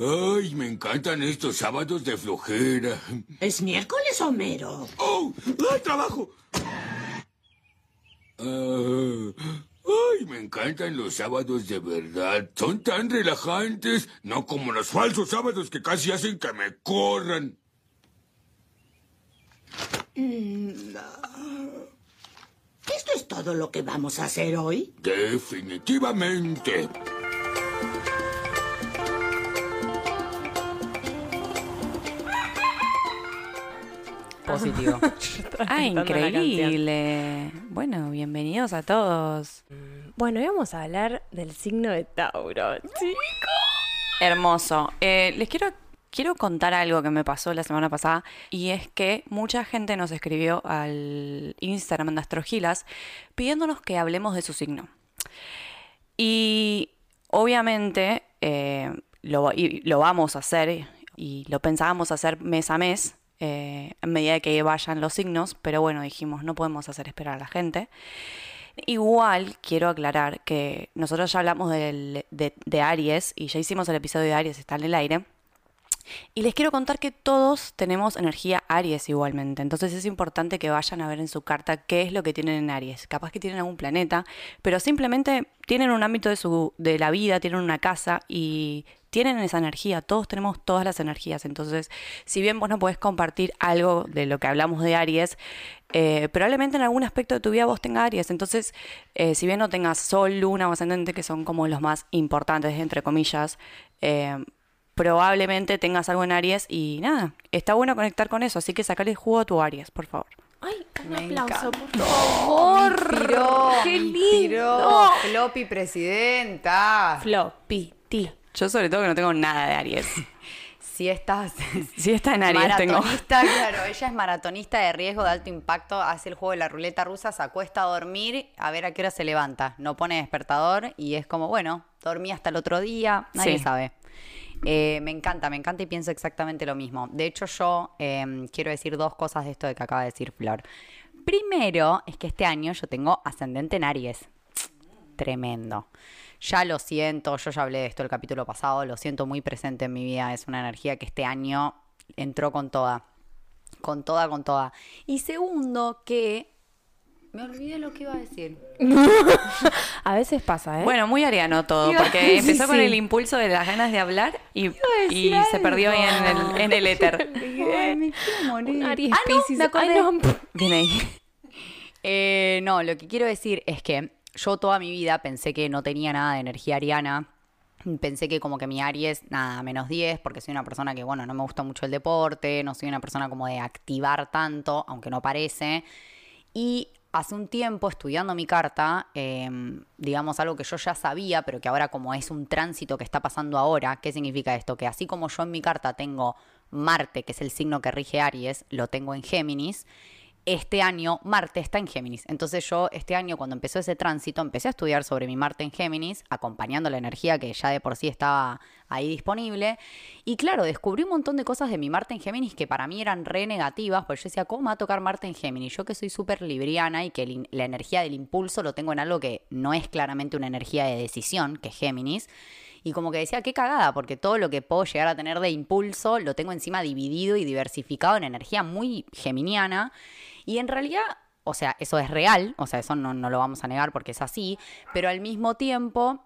Ay, me encantan estos sábados de flojera. ¿Es miércoles, Homero? ¡Oh! ¡Ay, trabajo! Ah, ay, me encantan los sábados de verdad. Son tan relajantes, no como los falsos sábados que casi hacen que me corran. ¿Esto es todo lo que vamos a hacer hoy? Definitivamente. Positivo. Ah, increíble. Bueno, bienvenidos a todos. Bueno, hoy vamos a hablar del signo de Tauro. Hermoso. Eh, les quiero, quiero contar algo que me pasó la semana pasada y es que mucha gente nos escribió al Instagram de Astrogilas pidiéndonos que hablemos de su signo. Y obviamente eh, lo, y lo vamos a hacer y lo pensábamos hacer mes a mes eh, a medida que vayan los signos, pero bueno, dijimos no podemos hacer esperar a la gente. Igual quiero aclarar que nosotros ya hablamos de, de Aries y ya hicimos el episodio de Aries, está en el aire. Y les quiero contar que todos tenemos energía Aries igualmente. Entonces es importante que vayan a ver en su carta qué es lo que tienen en Aries. Capaz que tienen algún planeta, pero simplemente tienen un ámbito de, su, de la vida, tienen una casa y tienen esa energía. Todos tenemos todas las energías. Entonces, si bien vos no podés compartir algo de lo que hablamos de Aries, eh, probablemente en algún aspecto de tu vida vos tengas Aries. Entonces, eh, si bien no tengas Sol, Luna o Ascendente, que son como los más importantes, entre comillas, eh, probablemente tengas algo en Aries y nada, está bueno conectar con eso, así que sacale jugo a tu Aries, por favor. Ay, un Me aplauso, por favor. ¡Qué lindo! Floppy presidenta. Floppy, ti. Yo sobre todo que no tengo nada de Aries. Si estás Si está en Aries tengo. maratonista, claro, ella es maratonista de riesgo de alto impacto, hace el juego de la ruleta rusa, se acuesta a dormir, a ver a qué hora se levanta. No pone despertador y es como, bueno, dormí hasta el otro día, nadie Sí. sabe. Eh, me encanta, me encanta y pienso exactamente lo mismo. De hecho, yo eh, quiero decir dos cosas de esto de que acaba de decir Flor. Primero, es que este año yo tengo ascendente en Aries. Tremendo. Ya lo siento, yo ya hablé de esto el capítulo pasado, lo siento muy presente en mi vida. Es una energía que este año entró con toda. Con toda, con toda. Y segundo, que. Me olvidé lo que iba a decir. A veces pasa, ¿eh? Bueno, muy ariano todo, Iba- porque sí, empezó con el impulso de las ganas de hablar y, se perdió ahí en el, en el éter. Ay, me quiero morir. Aries, Ah, no, Piscis. me acordé. Ay, no. Viene ahí. Eh, no, lo que quiero decir es que yo toda mi vida pensé que no tenía nada de energía ariana. Pensé que como que mi Aries, nada, menos 10, porque soy una persona que, bueno, no me gusta mucho el deporte, no soy una persona como de activar tanto, aunque no parece. Y hace un tiempo, estudiando mi carta, eh, digamos algo que yo ya sabía, pero que ahora como es un tránsito que está pasando ahora, ¿qué significa esto? Que así como yo en mi carta tengo Marte, que es el signo que rige Aries, lo tengo en Géminis, este año Marte está en Géminis. Entonces yo este año cuando empezó ese tránsito empecé a estudiar sobre mi Marte en Géminis, acompañando la energía que ya de por sí estaba ahí disponible. Y claro, descubrí un montón de cosas de mi Marte en Géminis que para mí eran re negativas, porque yo decía, ¿cómo va a tocar Marte en Géminis? Yo que soy súper libriana y que la energía del impulso lo tengo en algo que no es claramente una energía de decisión, que es Géminis. Y como que decía, qué cagada, porque todo lo que puedo llegar a tener de impulso lo tengo encima dividido y diversificado en energía muy geminiana. Y en realidad, o sea, eso es real, o sea, eso no, no lo vamos a negar porque es así, pero al mismo tiempo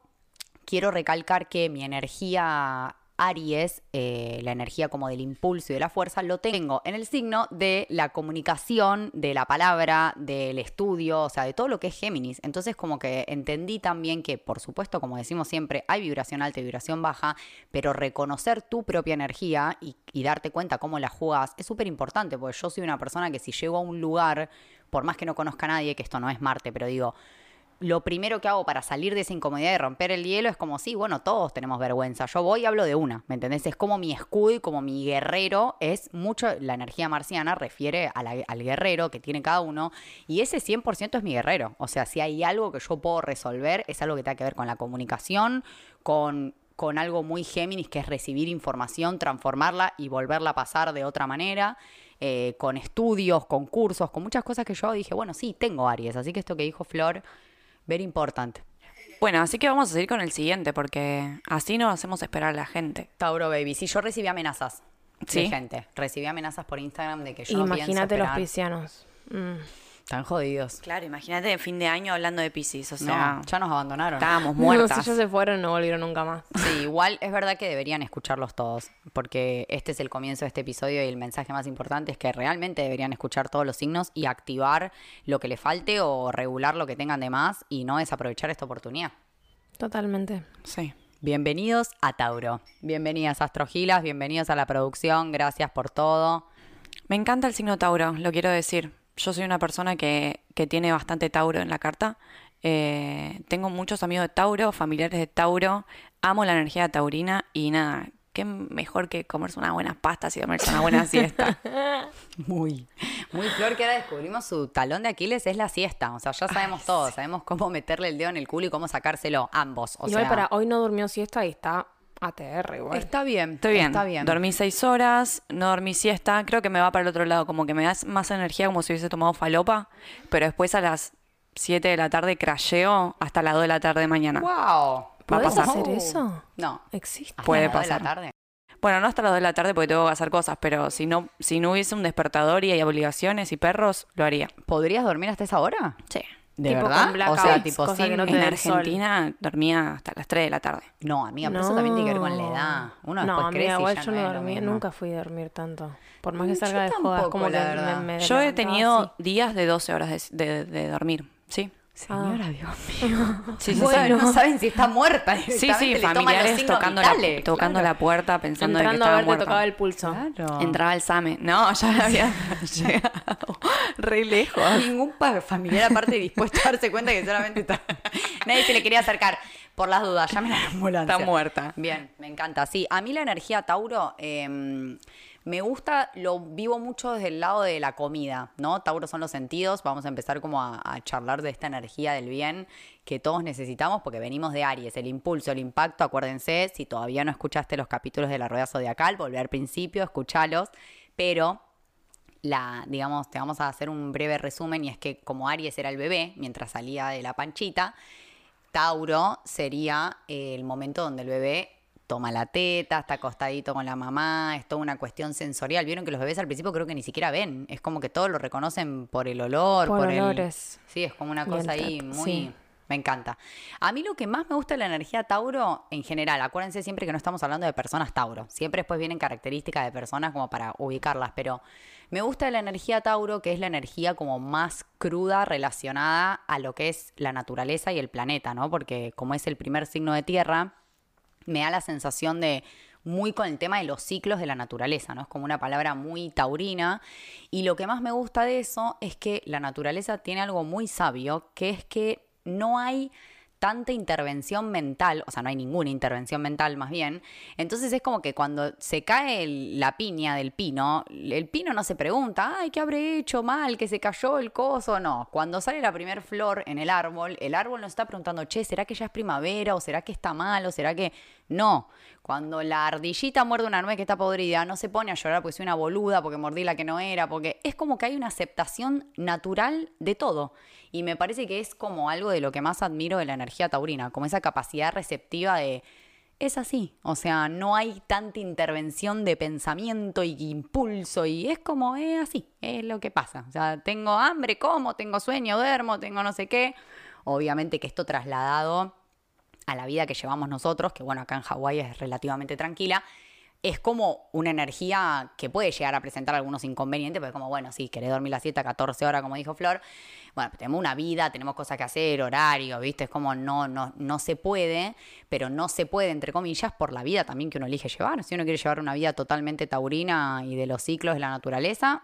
quiero recalcar que mi energía Aries, eh, la energía como del impulso y de la fuerza, lo tengo en el signo de la comunicación, de la palabra, del estudio, o sea, de todo lo que es Géminis. Entonces como que entendí también que, por supuesto, como decimos siempre, hay vibración alta y vibración baja, pero reconocer tu propia energía y, y darte cuenta cómo la jugás es súper importante, porque yo soy una persona que si llego a un lugar, por más que no conozca a nadie, que esto no es Marte, pero digo, lo primero que hago para salir de esa incomodidad y romper el hielo es como, sí, bueno, todos tenemos vergüenza. Yo voy y hablo de una, ¿me entendés? Es como mi escudo y como mi guerrero es mucho, la energía marciana refiere al guerrero que tiene cada uno y ese 100% es mi guerrero. O sea, si hay algo que yo puedo resolver, es algo que tenga que ver con la comunicación, con con algo muy Géminis, que es recibir información, transformarla y volverla a pasar de otra manera, eh, con estudios, con cursos, con muchas cosas que yo dije, bueno, sí, tengo Aries, así que esto que dijo Flor, very important. Bueno, así que vamos a seguir con el siguiente porque así no hacemos esperar a la gente. Tauro Baby, si yo recibí amenazas ¿Sí? de gente, recibí amenazas por Instagram de que yo no pienso Imagínate los piscianos. Mm. Están jodidos. Claro, imagínate fin de año hablando de Pisces, o No, sea, ya nos abandonaron. estábamos No, muertas. si ya se fueron, no volvieron nunca más. Sí, igual es verdad que deberían escucharlos todos, porque este es el comienzo de este episodio y el mensaje más importante es que realmente deberían escuchar todos los signos y activar lo que le falte o regular lo que tengan de más y no desaprovechar esta oportunidad. Totalmente. Sí. Bienvenidos a Tauro. Bienvenidas Astrogilas, bienvenidos a la producción, gracias por todo. Me encanta el signo Tauro, lo quiero decir. Yo soy una persona que, que tiene bastante Tauro en la carta. Eh, tengo muchos amigos de Tauro, familiares de Tauro. Amo la energía taurina y nada, qué mejor que comerse unas buenas pastas y dormirse una buena siesta. Muy, muy flor que ahora descubrimos su talón de Aquiles es la siesta. O sea, ya sabemos todo, sabemos cómo meterle el dedo en el culo y cómo sacárselo ambos. O igual sea, para hoy no durmió siesta y está ATR igual. está bien, Estoy bien. Está bien. Dormí seis horas, no dormí siesta. Creo que me va para el otro lado, como que me da más energía como si hubiese tomado falopa. Pero después a las 7 de la tarde crasheo hasta las 2 de la tarde de mañana. ¡Wow! Va a ¿Podés pasar. hacer eso? No. Existe. Hasta Puede las dos de la pasar. tarde. Bueno, no hasta las 2 de la tarde porque tengo que hacer cosas, pero si no, si no hubiese un despertador y hay obligaciones y perros, lo haría. ¿Podrías dormir hasta esa hora? Sí. ¿De Tipo verdad? con o sea, tipo cosa sin... que no te En sol. Argentina dormía hasta las 3 de la tarde. No, amiga, pero eso también tiene que ver con la edad. Uno no, después amiga, crece y igual ya yo no no dormí, nunca fui a dormir tanto. Por más que Mm, salga yo de jodas, como que la me, verdad. me Yo he tenido así. días de 12 horas de, de- de dormir. Sí. Señora, Dios mío. Sí, sí, Bueno, sí. no saben si está muerta. Sí, sí, familiares tocando, la, vitales, tocando claro. la puerta pensando de que Entrando a estaba ver, muerta. tocaba el pulso. Claro. Entraba el SAME. No, ya había llegado re lejos. Ningún familiar aparte dispuesto a darse cuenta que solamente está... Nadie se le quería acercar. Por las dudas, llamen a la ambulancia. Está muerta. Bien, me encanta. Sí, a mí la energía Tauro eh, me gusta, lo vivo mucho desde el lado de la comida, ¿no? Tauro son los sentidos. Vamos a empezar como a, charlar de esta energía del bien que todos necesitamos porque venimos de Aries. El impulso, el impacto, acuérdense, si todavía no escuchaste los capítulos de la Rueda Zodiacal, volver al principio, escuchalos. Pero la, digamos, te vamos a hacer un breve resumen y es que como Aries era el bebé mientras salía de la panchita, Tauro sería eh, el momento donde el bebé toma la teta, está acostadito con la mamá, es toda una cuestión sensorial. Vieron que los bebés al principio creo que ni siquiera ven, es como que todos lo reconocen por el olor, Por por, el- olores. Sí, es como una el cosa ahí muy... sí. Me encanta. A mí lo que más me gusta de la energía Tauro, en general, acuérdense siempre que no estamos hablando de personas Tauro. Siempre después vienen características de personas como para ubicarlas, pero me gusta de la energía Tauro, que es la energía como más cruda relacionada a lo que es la naturaleza y el planeta, ¿no? Porque como es el primer signo de tierra, me da la sensación de muy con el tema de los ciclos de la naturaleza, ¿no? Es como una palabra muy taurina. Y lo que más me gusta de eso es que la naturaleza tiene algo muy sabio, que es que no hay tanta intervención mental, o sea, no hay ninguna intervención mental más bien. Entonces es como que cuando se cae la piña del pino, el pino no se pregunta, ay, ¿qué habré hecho mal? ¿Que se cayó el coso? No. Cuando sale la primer flor en el árbol, el árbol no está preguntando, che, ¿será que ya es primavera? ¿O será que está mal? ¿O será que.? No. Cuando la ardillita muerde una nuez que está podrida, no se pone a llorar porque soy una boluda, porque mordí la que no era, porque es como que hay una aceptación natural de todo. Y me parece que es como algo de lo que más admiro de la energía taurina, como esa capacidad receptiva de es así. O sea, no hay tanta intervención de pensamiento y impulso y es como, es así, es lo que pasa. O sea, tengo hambre, como, tengo sueño, duermo, tengo no sé qué. Obviamente que esto trasladado a la vida que llevamos nosotros, que bueno, acá en Hawái es relativamente tranquila, es como una energía que puede llegar a presentar algunos inconvenientes, porque como, bueno, sí, querés dormir las 7 a 14 horas, como dijo Flor, bueno, tenemos una vida, tenemos cosas que hacer, horario, ¿viste? Es como no, no, no se puede, pero no se puede, entre comillas, por la vida también que uno elige llevar. Si uno quiere llevar una vida totalmente taurina y de los ciclos de la naturaleza,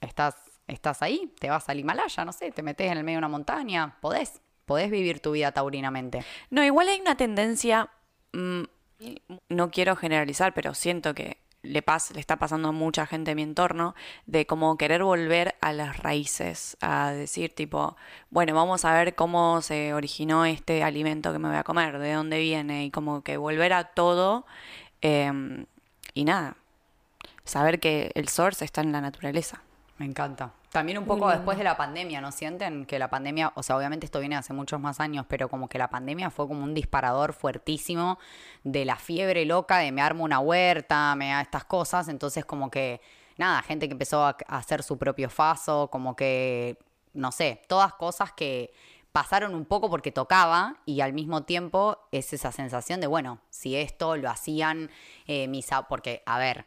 estás, estás ahí, te vas al Himalaya, no sé, te metes en el medio de una montaña, podés, podés vivir tu vida taurinamente. No, igual hay una tendencia, mm, no quiero generalizar, pero siento que le, pas- le está pasando a mucha gente en mi entorno, de como querer volver a las raíces, a decir tipo, bueno, vamos a ver cómo se originó este alimento que me voy a comer, de dónde viene, y como que volver a todo em, y nada, saber que el source está en la naturaleza. Me encanta. También un poco después de la pandemia, ¿no sienten? Que la pandemia, o sea, obviamente esto viene hace muchos más años, pero como que la pandemia fue como un disparador fuertísimo de la fiebre loca de me armo una huerta, me da estas cosas. Entonces, como que, nada, gente que empezó a, a hacer su propio faso, como que, no sé, todas cosas que pasaron un poco porque tocaba y al mismo tiempo es esa sensación de, bueno, si esto lo hacían eh, mis... Porque, a ver,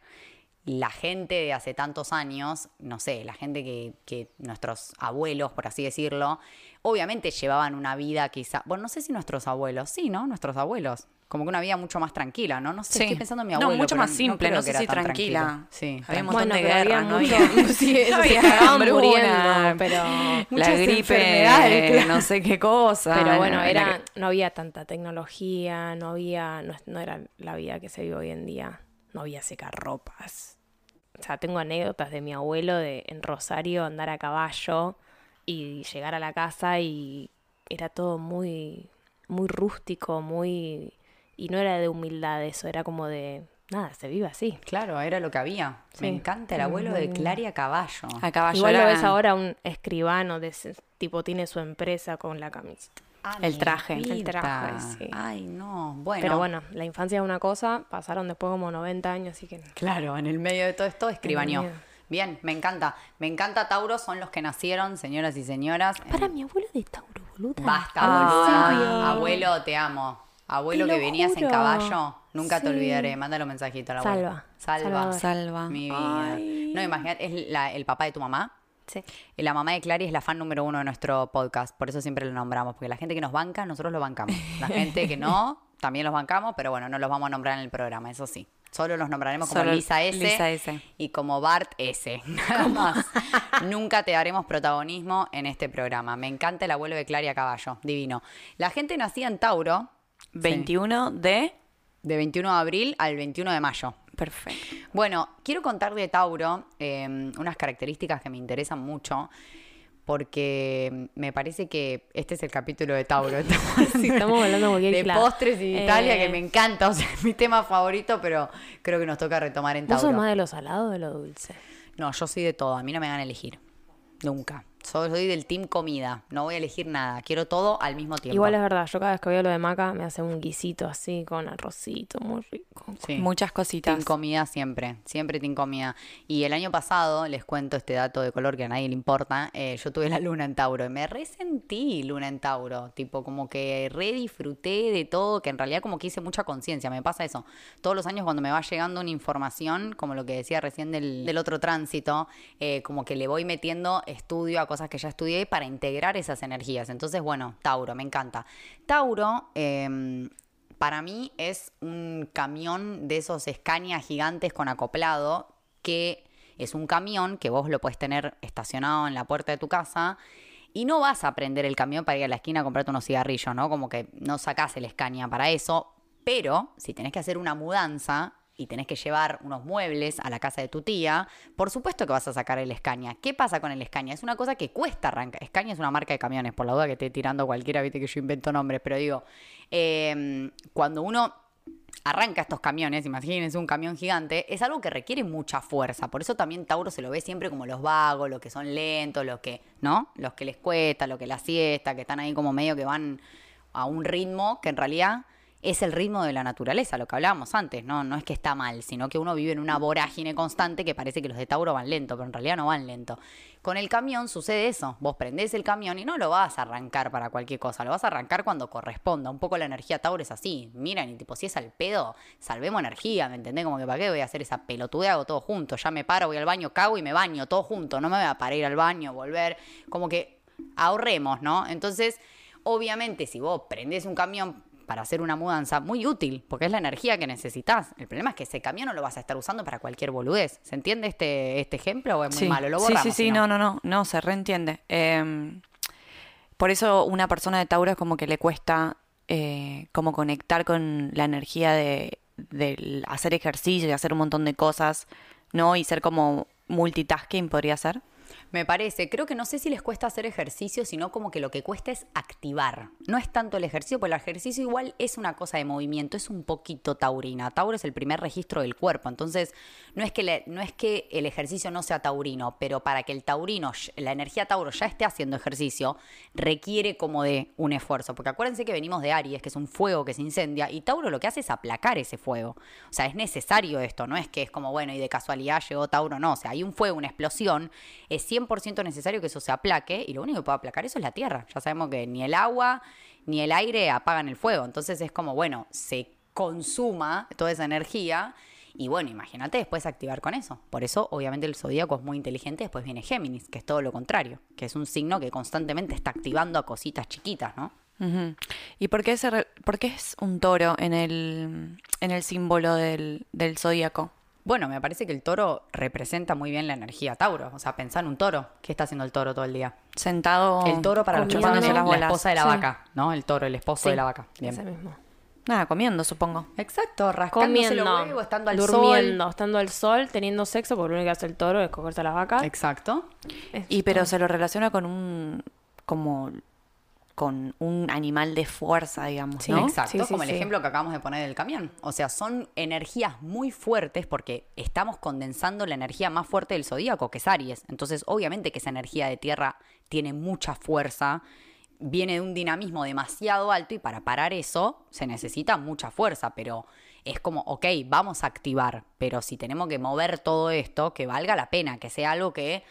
la gente de hace tantos años, no sé, la gente que, que nuestros abuelos, por así decirlo, obviamente llevaban una vida quizá, bueno, no sé si nuestros abuelos, sí, ¿no? Nuestros abuelos, como que una vida mucho más tranquila, ¿no? No sé, Sí. estoy pensando en mi No, abuelo. mucho pero más simple, no que sé era si tranquila. tranquilo. Sí, Había un montón Bueno, de había ¿no? mucho- Sí, eso muriendo, pero- la Muchas gripe, claro. no sé qué cosa. Pero bueno, la era, que- no había tanta tecnología, no había, no, no era la vida que se vive hoy en día, no había secarropas. O sea, tengo anécdotas de mi abuelo de en Rosario andar a caballo y llegar a la casa y era todo muy, muy rústico, muy y no era de humildad eso, era como de nada, se vive así. Claro, era lo que había. Me encanta el abuelo de Claria Caballo. a caballo Igual lo ves ahora un escribano de ese tipo tiene su empresa con la camiseta. Ah, el traje. El traje, sí. Ay, no. Bueno. Pero bueno, la infancia es una cosa, pasaron después como 90 años, así que Claro, en el medio de todo esto, escribañó. Bien, me encanta. Me encanta Tauro, son los que nacieron, señoras y señoras. Para Eh, mi abuelo de Tauro, boluda. Basta, Ah. Abuelo, te amo. Abuelo Te que venías en caballo, nunca te olvidaré. Mándale un mensajito al abuelo. Salva. Salva. Salvador. Salva. Mi vida. Ay. No, imagínate, es la- el papá de tu mamá. Sí. Y La mamá de Clary es la fan número uno de nuestro podcast, por eso siempre lo nombramos, porque la gente que nos banca, nosotros lo bancamos. La gente que no, también los bancamos, pero bueno, no los vamos a nombrar en el programa, eso sí. Solo los nombraremos como Solo Lisa S, Lisa S. y como Bart S. Nada más. Nunca te daremos protagonismo en este programa. Me encanta el abuelo de Clary a caballo, divino. La gente nacía en Tauro, 21 de... de 21 de abril al 21 de mayo. Perfecto. Bueno, quiero contar de Tauro eh, unas características que me interesan mucho, porque me parece que este es el capítulo de Tauro. Sí, estamos hablando de postres y de Italia, que Eh, me encanta, o sea, es mi tema favorito, pero creo que nos toca retomar en ¿Vos sos Tauro. más de lo salado o de lo dulce? No, yo soy de todo, a mí no me van a elegir. Nunca. Soy, soy del team comida, no voy a elegir nada, quiero todo al mismo tiempo. Igual es verdad, yo cada vez que veo lo de maca me hace un guisito así con arrocito, muy rico. Sí. Muchas cositas. Team comida siempre, siempre team comida. Y el año pasado, les cuento este dato de color que a nadie le importa, eh, yo tuve la luna en Tauro y me resentí luna en Tauro, tipo como que re disfruté de todo, que en realidad como que hice mucha conciencia, me pasa eso. Todos los años cuando me va llegando una información, como lo que decía recién del, del otro tránsito, eh, como que le voy metiendo estudio a cosas que ya estudié para integrar esas energías. Entonces, bueno, Tauro, me encanta. Tauro... em, para mí es un camión de esos Scania gigantes con acoplado, que es un camión que vos lo puedes tener estacionado en la puerta de tu casa y no vas a prender el camión para ir a la esquina a comprarte unos cigarrillos, ¿no? Como que no sacás el Scania para eso, pero si tenés que hacer una mudanza y tenés que llevar unos muebles a la casa de tu tía, por supuesto que vas a sacar el Scania. ¿Qué pasa con el Scania? Es una cosa que cuesta arrancar. Scania es una marca de camiones, por la duda que esté tirando cualquiera, viste que yo invento nombres, pero digo, eh, cuando uno arranca estos camiones, imagínense un camión gigante, es algo que requiere mucha fuerza. Por eso también Tauro se lo ve siempre como los vagos, los que son lentos, los que, ¿no? Los que les cuesta, los que la siesta, que están ahí como medio que van a un ritmo que en realidad es el ritmo de la naturaleza, lo que hablábamos antes, ¿no? No es que está mal, sino que uno vive en una vorágine constante que parece que los de Tauro van lento, pero en realidad no van lento. Con el camión sucede eso, vos prendés el camión y no lo vas a arrancar para cualquier cosa, lo vas a arrancar cuando corresponda. Un poco la energía Tauro es así, miran y tipo, si es al pedo, salvemos energía, ¿me entendés? Como que para qué voy a hacer esa pelotudea, hago todo junto, ya me paro, voy al baño, cago y me baño, todo junto, no me voy a parar al baño, volver, como que ahorremos, ¿no? Entonces, obviamente, si vos prendés un camión para hacer una mudanza, muy útil, porque es la energía que necesitas. El problema es que ese camión no lo vas a estar usando para cualquier boludez. ¿Se entiende este, este ejemplo o es muy Sí. malo? Lo sí, borramos. sí, si sí, no, no, no, no, se reentiende. Eh, por eso una persona de Tauro es como que le cuesta eh, como conectar con la energía de, del hacer ejercicio y hacer un montón de cosas, ¿no? Y ser como multitasking podría ser. Me parece, creo que no sé si les cuesta hacer ejercicio, sino como que lo que cuesta es activar. No es tanto el ejercicio, porque el ejercicio igual es una cosa de movimiento, es un poquito taurina. Tauro es el primer registro del cuerpo, entonces no es que, le- no es que el ejercicio no sea taurino, pero para que el taurino, la energía tauro ya esté haciendo ejercicio, requiere como de un esfuerzo. Porque acuérdense que venimos de Aries, que es un fuego que se incendia, y Tauro lo que hace es aplacar ese fuego. O sea, es necesario esto, no es que es como, bueno, y de casualidad llegó Tauro, no. O sea, hay un fuego, una explosión, es 100% necesario que eso se aplaque, y lo único que puede aplacar eso es la tierra. Ya sabemos que ni el agua ni el aire apagan el fuego. Entonces es como, bueno, se consuma toda esa energía. Y bueno, imagínate después activar con eso. Por eso, obviamente, el zodíaco es muy inteligente. Después viene Géminis, que es todo lo contrario, que es un signo que constantemente está activando a cositas chiquitas, ¿no? ¿Y por qué, es un toro en el, en el símbolo del, del zodíaco? Bueno, me parece que el toro representa muy bien la energía Tauro. O sea, pensá en un toro. ¿Qué está haciendo el toro todo el día? Sentado. El toro para los la, las la bolas. esposa de la Sí. vaca, ¿no? El toro, el esposo de la vaca. Bien. Ese mismo. Nada, comiendo, supongo. Exacto, rascándose Comiendo, los huevos, estando al durmiendo, estando al sol, teniendo sexo, porque lo único que hace el toro es cogerse a la vaca. sol. Exacto. Y pero se lo relaciona con un. como. Con un animal de fuerza, digamos, Sí, ¿no? Exacto, Sí, sí, como el ejemplo que acabamos de poner del camión. O sea, son energías muy fuertes porque estamos condensando la energía más fuerte del zodíaco, que es Aries. Entonces, obviamente que esa energía de tierra tiene mucha fuerza, viene de un dinamismo demasiado alto y para parar eso se necesita mucha fuerza, pero es como, ok, vamos a activar, pero si tenemos que mover todo esto, que valga la pena, que sea algo que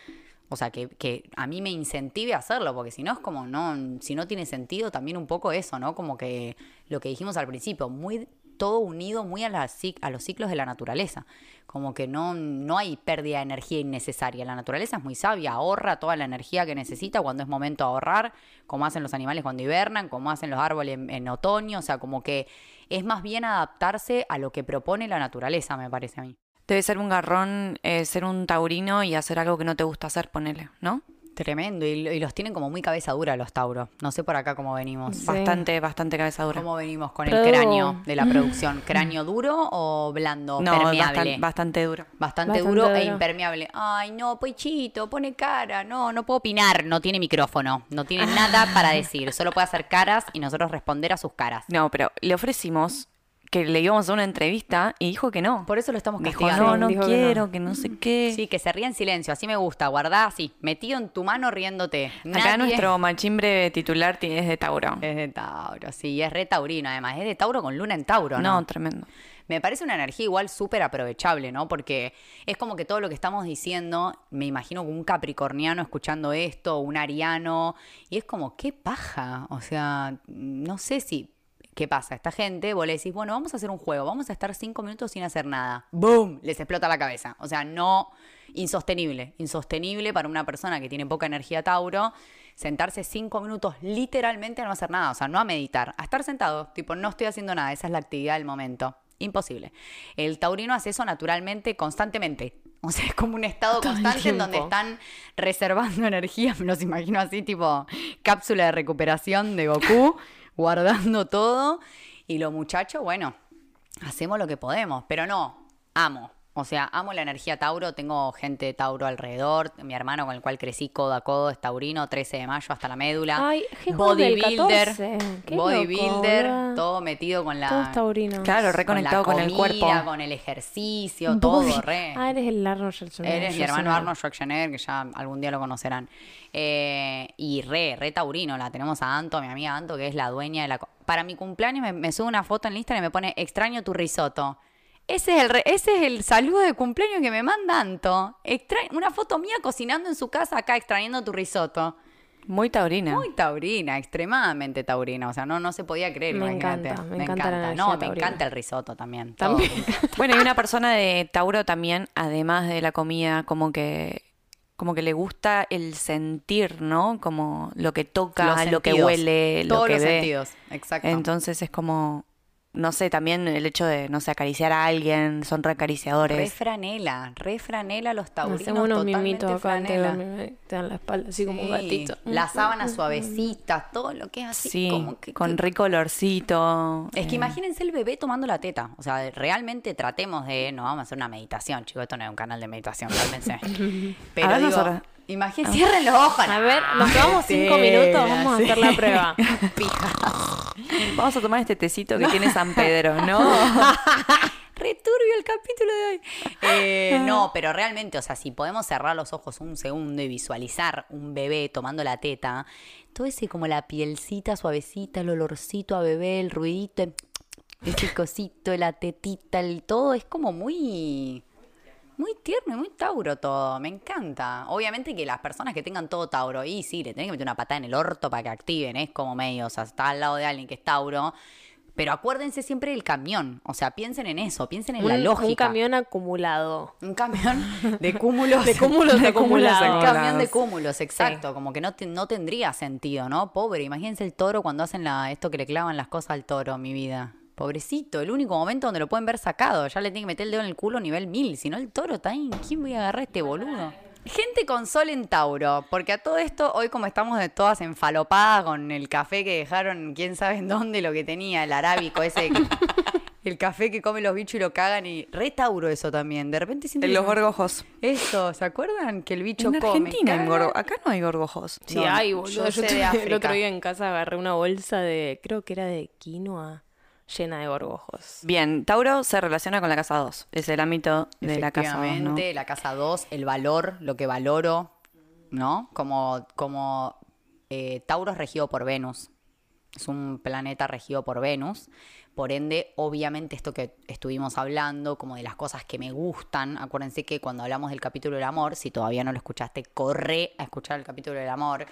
o sea, que, que a mí me incentive a hacerlo, porque si no es como, no, si no tiene sentido también un poco eso, ¿no? Como que lo que dijimos al principio, muy todo unido muy a, la, los ciclos de la naturaleza. Como que no, no hay pérdida de energía innecesaria. La naturaleza es muy sabia, ahorra toda la energía que necesita cuando es momento de ahorrar, como hacen los animales cuando hibernan, como hacen los árboles en, en otoño. O sea, como que es más bien adaptarse a lo que propone la naturaleza, me parece a mí. Debe ser un garrón eh, ser un taurino y hacer algo que no te gusta hacer, ponele, ¿no? Tremendo, y, y los tienen como muy cabeza dura los Tauros. No sé por acá cómo venimos. Sí. Bastante, bastante cabeza dura. ¿Cómo venimos con el cráneo de la producción? ¿Cráneo duro o blando? No, permeable. bastan- bastante duro. Bastante, Bastante duro, e duro. impermeable. Ay, no, Poichito, pone cara. No, no puedo opinar. No tiene micrófono. No tiene nada para decir. Solo puede hacer caras y nosotros responder a sus caras. No, pero le ofrecimos que le íbamos a una entrevista y dijo que no. Por eso lo estamos Dijo, castigando. no, no Dijo que quiero, que no. sé qué. Sí, que se ría en silencio. Así me gusta. Guardá así, metido en tu mano riéndote. Acá nuestro machimbre titular es de Tauro. Es de Tauro, sí. Es re taurino, además. Es de Tauro con luna en Tauro, ¿no? no, tremendo. Me parece una energía igual súper aprovechable, ¿no? Porque es como que todo lo que estamos diciendo, me imagino un capricorniano escuchando esto, un ariano, y es como, qué paja. O sea, no sé si. ¿Qué pasa? Esta gente, vos le decís, bueno, vamos a hacer un juego, vamos a estar cinco minutos sin hacer nada. ¡Boom! Les explota la cabeza. O sea, no. Insostenible. Insostenible para una persona que tiene poca energía Tauro. Sentarse cinco minutos literalmente a no hacer nada. O sea, no a meditar. A estar sentado. Tipo, no estoy haciendo nada. Esa es la actividad del momento. Imposible. El taurino hace eso naturalmente, constantemente. O sea, es como un estado Todo constante en donde están reservando energía. Me los imagino así, tipo cápsula de recuperación de Goku, guardando todo. Y los muchachos, bueno, hacemos lo que podemos, pero no, amo. O sea, amo la energía Tauro, tengo gente de Tauro alrededor, mi hermano con el cual crecí codo a codo es taurino, 13 de mayo hasta la médula. Ay, qué juego del 14. Qué bodybuilder, loco, boluda. todo metido con la Todos taurinos. Claro, reconectado con, la el cuerpo. con el ejercicio, todo, Body- re. Ah, eres el Arnold Schwarzenegger. Eres mi hermano. Arnold Schwarzenegger, que ya algún día lo conocerán. Eh, y re, re taurino, la tenemos a Anto, a mi amiga Anto, que es la dueña de la... Para mi cumpleaños me, me sube una foto en Instagram y me pone, extraño tu risotto. Ese es el, re- ese es el saludo de cumpleaños que me manda Anto. Extra- una foto mía cocinando en su casa acá, extrañando tu risotto. Muy taurina. Muy taurina, extremadamente taurina. O sea, no, no se podía creer, Me imagínate. encanta, me encanta la energía No, me encanta el risotto también. todo. También. Bueno, y una persona de Tauro también, además de la comida, como que como que le gusta el sentir, ¿no? Como lo que toca, Los lo que huele, lo Todos que los ve. sentidos, exacto. Entonces es como, no sé, también el hecho de, no sé, acariciar a alguien, son Re reacariciadores. franela, re franela los taurinos. Hacemos unos totalmente mimitos acá franela. dormir, te dan la espalda así como un gatito. La sábana suavecita, todo lo que es así. Sí, como que, con que- rico olorcito. Es que eh, imagínense el bebé tomando la teta. O sea, realmente tratemos de. No vamos a hacer una meditación, chicos. Esto no es un canal de meditación, cálmense. Pero a ver, digo, nosotros, Imagínense, cierren los ojos. A ver, nos tomamos cinco minutos, vamos a hacer la prueba. Vamos a tomar este tecito que tiene San Pedro, ¿no? Returbio el capítulo de hoy. Eh, no, pero realmente, o sea, si podemos cerrar los ojos un segundo y visualizar un bebé tomando la teta, todo ese como la pielcita suavecita, el olorcito a bebé, el ruidito, el ese cosito, la tetita, el todo, es como muy... Muy tierno y muy Tauro todo, me encanta. Obviamente que las personas que tengan todo Tauro, y sí, le tienen que meter una patada en el orto para que activen, es como medio, o sea, está al lado de alguien que es Tauro. Pero acuérdense siempre del camión, o sea, piensen en eso, piensen en la lógica. Un camión acumulado. Un camión de cúmulos. De cúmulos de acumulados. Un camión de cúmulos, exacto. Como que no, te- no tendría sentido, ¿no? Pobre, imagínense el toro cuando hacen la, esto que le clavan las cosas al toro, mi vida. Pobrecito, el único momento donde lo pueden ver sacado. Ya le tiene que meter el dedo en el culo nivel mil. Si no, el toro está ahí. ¿Quién voy a agarrar a este boludo? Gente con sol en Tauro, porque a todo esto, hoy como estamos de todas enfalopadas con el café que dejaron, quién sabe en dónde, lo que tenía, el arábico ese, que- el café que come los bichos y lo cagan, y re Tauro eso también. De repente siento En que- los gorgojos. Eso, ¿se acuerdan? Que el bicho En come. Argentina, gorgo- acá no hay gorgojos. Sí, No, ay, yo boludo. Yo, sé de tuve- el otro día en casa agarré una bolsa de, creo que era de quinoa, llena de gorgojos. Bien, Tauro se relaciona con la casa 2. Es el ámbito de la casa 2, ¿no? La casa 2, el valor, lo que valoro, ¿no? Como, como eh, Tauro es regido por Venus. Es un planeta regido por Venus. Por ende, obviamente, esto que estuvimos hablando, como de las cosas que me gustan. Acuérdense que cuando hablamos del capítulo del amor, si todavía no lo escuchaste, corre a escuchar el capítulo del amor.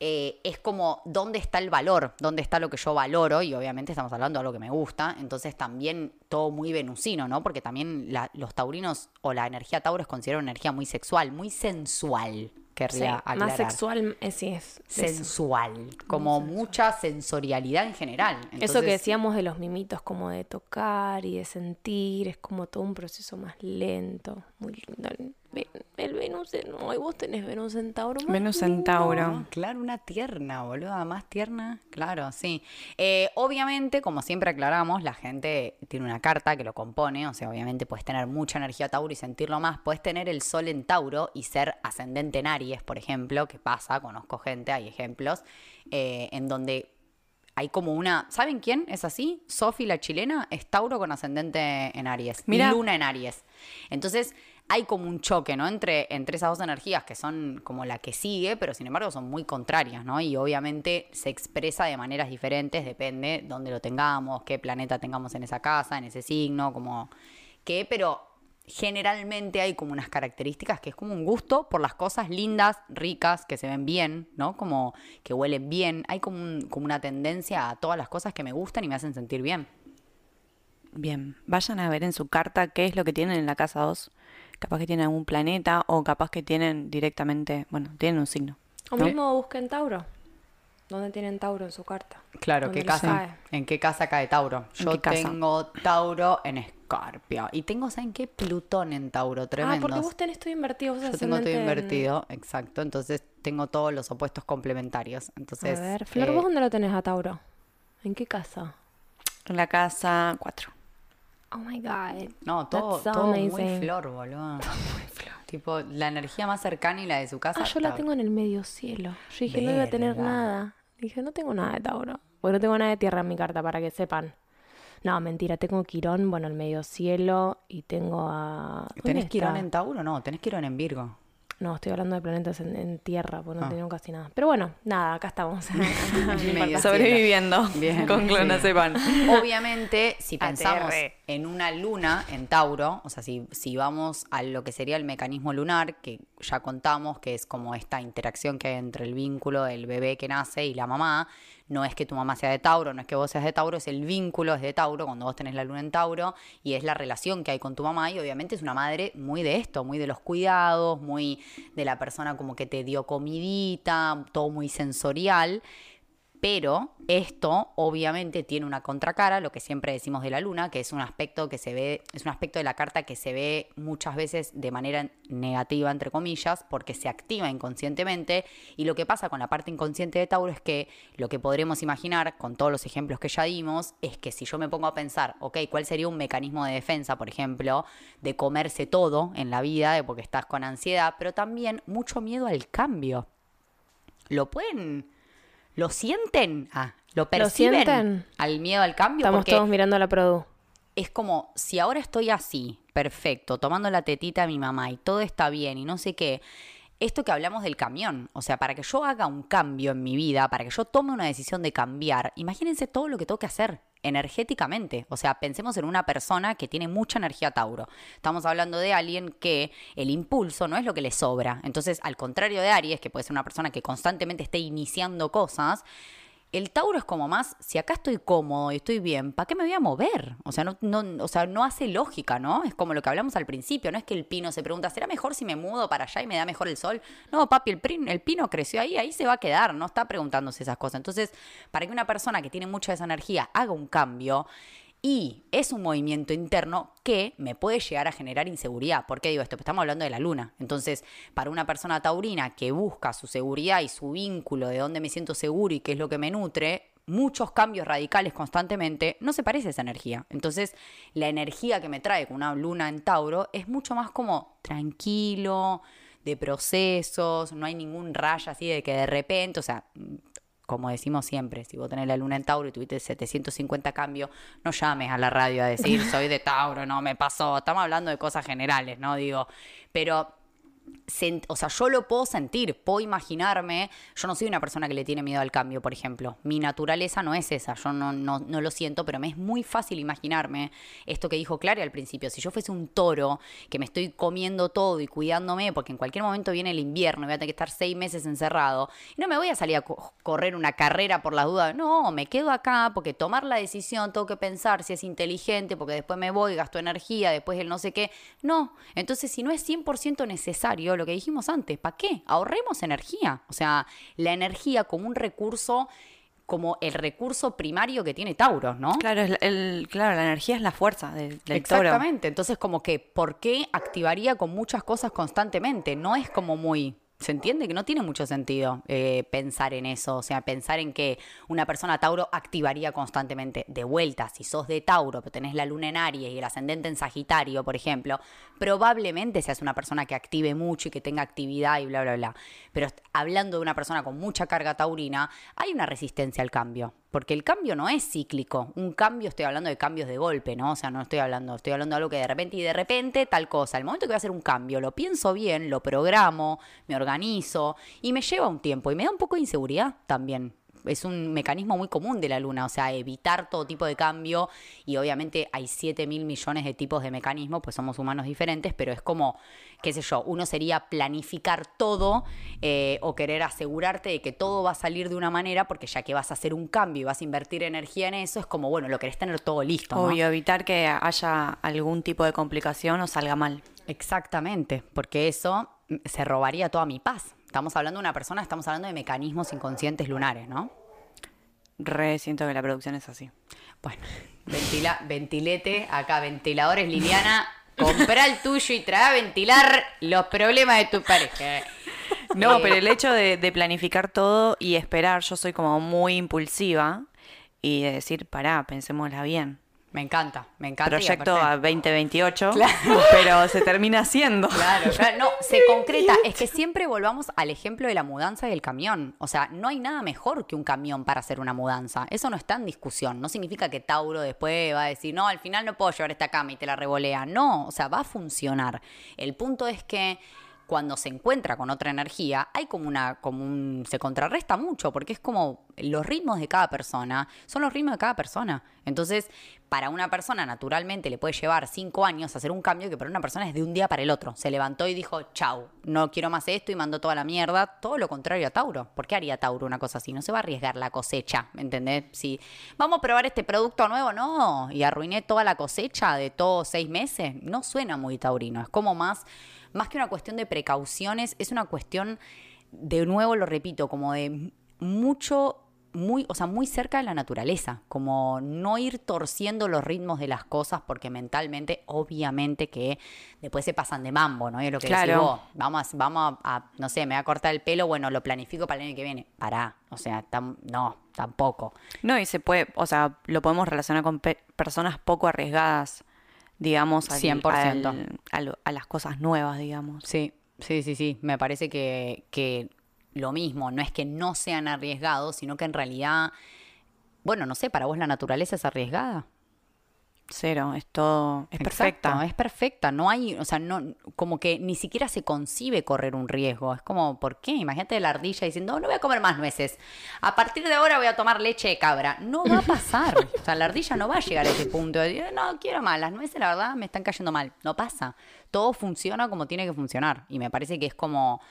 Eh, es como dónde está el valor, dónde está lo que yo valoro, y obviamente estamos hablando de algo que me gusta, entonces también todo muy venusino, ¿no? Porque también la- los taurinos o la energía tauro es considerada una energía muy sexual, muy sensual, Sí, querría aclarar. más sexual, eh, sí, es. eso. Sensual, como mucha sensorialidad en general. Eso que decíamos de los mimitos, como de tocar y de sentir, es como todo un proceso más lento, muy lindo. El, Ve- el Venus, en, ay, vos tenés Venus en Tauro. más Venus en lindo. Tauro. Claro, una tierna, boluda, más tierna. Claro, sí. Eh, obviamente, como siempre aclaramos, la gente tiene una carta que lo compone. O sea, obviamente puedes tener mucha energía Tauro y sentirlo más. Puedes tener el sol en Tauro y ser ascendente en Aries, por ejemplo, que pasa, conozco gente, hay ejemplos, eh, en donde hay como una. ¿Saben quién es así? Sofi, la chilena, es Tauro con ascendente en Aries. Mira. Y Luna en Aries. Entonces, hay como un choque, ¿no? Entre, entre esas dos energías que son como la que sigue, pero sin embargo son muy contrarias, ¿no? Y obviamente se expresa de maneras diferentes, depende dónde lo tengamos, qué planeta tengamos en esa casa, en ese signo, como qué, pero generalmente hay como unas características que es como un gusto por las cosas lindas, ricas, que se ven bien, ¿no? Como que huelen bien. Hay como, como una tendencia a todas las cosas que me gustan y me hacen sentir bien. Bien, vayan a ver en su carta qué es lo que tienen en la casa 2. Capaz que tienen algún planeta o capaz que tienen directamente, bueno, tienen un signo. O ¿no? mismo busquen Tauro. ¿Dónde tienen Tauro en su carta? Claro, ¿Dónde ¿qué casa? cae? ¿En qué casa cae Tauro? ¿En Yo tengo Tauro en Escarpia. Y tengo, ¿saben qué? Plutón en Tauro, tremendo. Ah, porque vos tenés todo invertido. Vos Yo tengo todo en- invertido, exacto. Entonces tengo todos los opuestos complementarios. Entonces, a ver, Flor, eh, ¿vos dónde lo tenés a Tauro? ¿En qué casa? En la casa 4. Oh my god. no, todo, so todo muy flor, boludo. Tipo, la energía más cercana y la de su casa. Ah, yo la tengo en el medio cielo. Yo dije, no iba a tener nada. Dije, no tengo nada de Tauro. Porque no tengo nada de tierra en mi carta, para que sepan. No, mentira, tengo Quirón, bueno, el medio cielo y tengo a... ¿dónde ¿Tenés Quirón en Tauro? No, tenés Quirón en Virgo. No, estoy hablando de planetas en, en tierra, porque no Ah. tengo casi nada. Pero bueno, nada, acá estamos. Sobreviviendo Bien, con sí. clonazepam. Obviamente, si pensamos ATR. en una luna en Tauro, o sea, si, si vamos a lo que sería el mecanismo lunar, que ya contamos, que es como esta interacción que hay entre el vínculo del bebé que nace y la mamá, no es que tu mamá sea de Tauro, no es que vos seas de Tauro, es el vínculo es de Tauro, cuando vos tenés la luna en Tauro, y es la relación que hay con tu mamá, y obviamente es una madre muy de esto, muy de los cuidados, muy de la persona como que te dio comidita, todo muy sensorial. Pero esto obviamente tiene una contracara, lo que siempre decimos de la luna, que es un aspecto que se ve, es un aspecto de la carta que se ve muchas veces de manera negativa, entre comillas, porque se activa inconscientemente. Y lo que pasa con la parte inconsciente de Tauro es que lo que podremos imaginar, con todos los ejemplos que ya dimos, es que si yo me pongo a pensar, ok, ¿cuál sería un mecanismo de defensa, por ejemplo, de comerse todo en la vida, porque estás con ansiedad, pero también mucho miedo al cambio? ¿Lo pueden ¿Lo sienten? Ah, ¿lo perciben? sienten? Al miedo al cambio. Estamos todos mirando a la Produ. es como, si ahora estoy así, perfecto, tomando la tetita a mi mamá y todo está bien y no sé qué, esto que hablamos del camión, o sea, para que yo haga un cambio en mi vida, para que yo tome una decisión de cambiar, imagínense todo lo que tengo que hacer energéticamente. O sea, pensemos en una persona que tiene mucha energía Tauro. Estamos hablando de alguien que el impulso no es lo que le sobra. Entonces, al contrario de Aries, que puede ser una persona que constantemente esté iniciando cosas, el Tauro es como más, si acá estoy cómodo y estoy bien, ¿para qué me voy a mover? O sea, no, o sea, no hace lógica, ¿no? Es como lo que hablamos al principio, no es que el pino se pregunta, ¿será mejor si me mudo para allá y me da mejor el sol? No, papi, el, el pino creció ahí, ahí se va a quedar, no está preguntándose esas cosas. Entonces, para que una persona que tiene mucha de esa energía haga un cambio, y es un movimiento interno que me puede llegar a generar inseguridad. ¿Por qué digo esto? Pues estamos hablando de la luna. Entonces, para una persona taurina que busca su seguridad y su vínculo de dónde me siento seguro y qué es lo que me nutre, muchos cambios radicales constantemente, no se parece a esa energía. Entonces, la energía que me trae con una luna en Tauro es mucho más como tranquilo, de procesos, no hay ningún rayo así de que de repente, o sea, como decimos siempre, si vos tenés la luna en Tauro y tuviste 750 cambios, no llames a la radio a decir soy de Tauro, no me pasó. Estamos hablando de cosas generales, ¿no? Digo, pero o sea, yo lo puedo sentir, puedo imaginarme. Yo no soy una persona que le tiene miedo al cambio, por ejemplo. Mi naturaleza no es esa, yo no, lo siento, pero me es muy fácil imaginarme esto que dijo Clara al principio. Si yo fuese un toro que me estoy comiendo todo y cuidándome, porque en cualquier momento viene el invierno y voy a tener que estar seis meses encerrado, y no me voy a salir a co- correr una carrera por las dudas. No, me quedo acá porque tomar la decisión tengo que pensar si es inteligente, porque después me voy, gasto energía, después el no sé qué. No, entonces si no es 100% necesario, lo que dijimos antes, ¿para qué? Ahorremos energía. O sea, la energía como un recurso, como el recurso primario que tiene Tauro, ¿no? Claro, el, claro, la energía es la fuerza del, del toro. Exactamente. Entonces, como que, ¿por qué activaría con muchas cosas constantemente? No es como muy. ¿Se entiende? Que no tiene mucho sentido eh, pensar en eso. O sea, pensar en que una persona Tauro activaría constantemente. De vuelta, si sos de Tauro, pero tenés la luna en Aries y el ascendente en Sagitario, por ejemplo, probablemente seas una persona que active mucho y que tenga actividad y bla, bla, bla. Pero hablando de una persona con mucha carga taurina, hay una resistencia al cambio. Porque el cambio no es cíclico. Un cambio, estoy hablando de cambios de golpe, ¿no? O sea, no estoy hablando, estoy hablando de algo que de repente y de repente tal cosa. El momento que voy a hacer un cambio, lo pienso bien, lo programo, me organizo y me lleva un tiempo y me da un poco de inseguridad también. Es un mecanismo muy común de la luna, o sea, evitar todo tipo de cambio y obviamente hay 7 mil millones de tipos de mecanismos, pues somos humanos diferentes, pero es como, qué sé yo, uno sería planificar todo eh, o querer asegurarte de que todo va a salir de una manera porque ya que vas a hacer un cambio y vas a invertir energía en eso, es como, bueno, lo querés tener todo listo. ¿no? Obvio, evitar que haya algún tipo de complicación o salga mal. Exactamente, porque eso mm, se robaría toda mi paz. Estamos hablando de una persona, estamos hablando de mecanismos inconscientes lunares, ¿no? Re siento que la producción es así. Bueno, ventila, ventilete, acá ventiladores Liliana, comprá el tuyo y trae a ventilar los problemas de tu pareja. No, Eh, pero el hecho de, de planificar todo y esperar, yo soy como muy impulsiva y de decir, pará, pensémosla bien. Me encanta, me encanta. Proyecto a 2028, pero se termina haciendo. Claro, claro, no, se concreta. Es que siempre volvamos al ejemplo de la mudanza y el camión. O sea, no hay nada mejor que un camión para hacer una mudanza. Eso no está en discusión. No significa que Tauro después va a decir, no, al final no puedo llevar esta cama y te la revolea. No, o sea, va a funcionar. El punto es que cuando se encuentra con otra energía, hay como una, como un, se contrarresta mucho, porque es como los ritmos de cada persona son los ritmos de cada persona. Entonces, para una persona naturalmente le puede llevar cinco años hacer un cambio que para una persona es de un día para el otro. Se levantó y dijo, chau, no quiero más esto y mandó toda la mierda. Todo lo contrario a Tauro. ¿Por qué haría Tauro una cosa así? No se va a arriesgar la cosecha, ¿me entendés? Si vamos a probar este producto nuevo, no, y arruiné toda la cosecha de todos seis meses, no suena muy taurino. Es como más, más que una cuestión de precauciones, es una cuestión, de nuevo lo repito, como de mucho muy, o sea, muy cerca de la naturaleza, como no ir torciendo los ritmos de las cosas porque mentalmente, obviamente que después se pasan de mambo, ¿no? Y es lo que decís Claro. vos, vamos, a, vamos a, a, no sé, me voy a cortar el pelo, bueno, lo planifico para el año que viene. Pará, o sea, tam- no, tampoco. No, y se puede, o sea, lo podemos relacionar con pe- personas poco arriesgadas, digamos, al- 100%. al- a, las cosas nuevas, digamos. Sí, sí, sí, sí. Me parece que, que lo mismo, no es que no sean arriesgados, sino que en realidad, bueno, no sé, para vos la naturaleza es arriesgada. Cero, es todo, es Exacto, perfecta. es perfecta. No hay, o sea, no, como que ni siquiera se concibe correr un riesgo. Es como, ¿por qué? Imagínate la ardilla diciendo, no voy a comer más nueces. A partir de ahora voy a tomar leche de cabra. No va a pasar. o sea, la ardilla no va a llegar a ese punto de decir, no, quiero más. Las nueces, la verdad, me están cayendo mal. No pasa. Todo funciona como tiene que funcionar. Y me parece que es como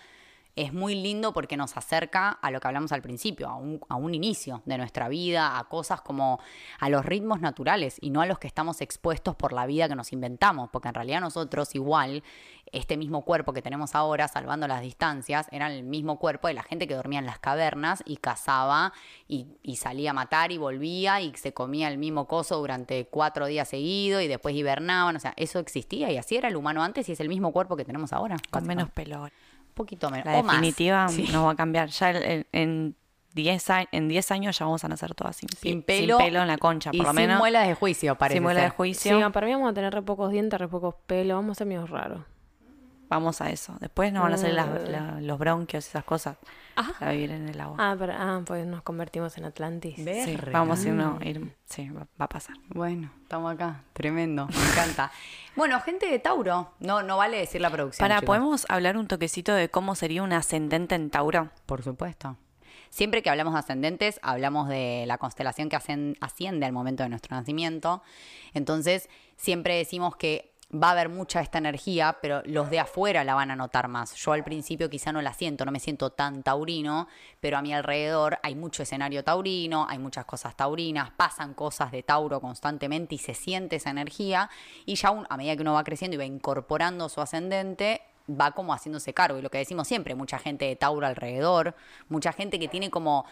es muy lindo porque nos acerca a lo que hablamos al principio, a un, a un inicio de nuestra vida, a cosas como a los ritmos naturales y no a los que estamos expuestos por la vida que nos inventamos, porque en realidad nosotros igual, este mismo cuerpo que tenemos ahora, salvando las distancias, era el mismo cuerpo de la gente que dormía en las cavernas y cazaba y, y salía a matar y volvía y se comía el mismo coso durante cuatro días seguidos y después hibernaban, o sea, eso existía y así era el humano antes y es el mismo cuerpo que tenemos ahora. Con menos básicamente. Poquito menos. La o más. definitiva Sí. no va a cambiar. Ya el- el- en 10 a- en 10 años ya vamos a nacer todas sin, sin pelo, en la concha, y por lo sin menos. muelas de juicio, parece sin muela de ser. Sí, juicio. para mí vamos a tener re pocos dientes, re pocos pelos, vamos a ser medio raros. Vamos a eso. Después nos van a salir las- Eh. la- los bronquios y esas cosas. Ajá. A vivir en el agua. Ah, pero, ah, pues nos convertimos en Atlantis. Sí, vamos a irnos- ir, sí, va, va a pasar. Bueno, estamos acá. Tremendo. Me encanta. bueno, gente de Tauro. No, no vale decir la producción. Para, chicos. ¿podemos hablar un toquecito de cómo sería un ascendente en Tauro? Por supuesto. Siempre que hablamos de ascendentes, hablamos de la constelación que asciende al momento de nuestro nacimiento. Entonces, siempre decimos que va a haber mucha esta energía, pero los de afuera la van a notar más. Yo al principio quizá no la siento, no me siento tan taurino, pero a mi alrededor hay mucho escenario taurino, hay muchas cosas taurinas, pasan cosas de Tauro constantemente y se siente esa energía. Y ya un- a medida que uno va creciendo y va incorporando su ascendente, va como haciéndose cargo. Y lo que decimos siempre, mucha gente de Tauro alrededor, mucha gente que tiene como.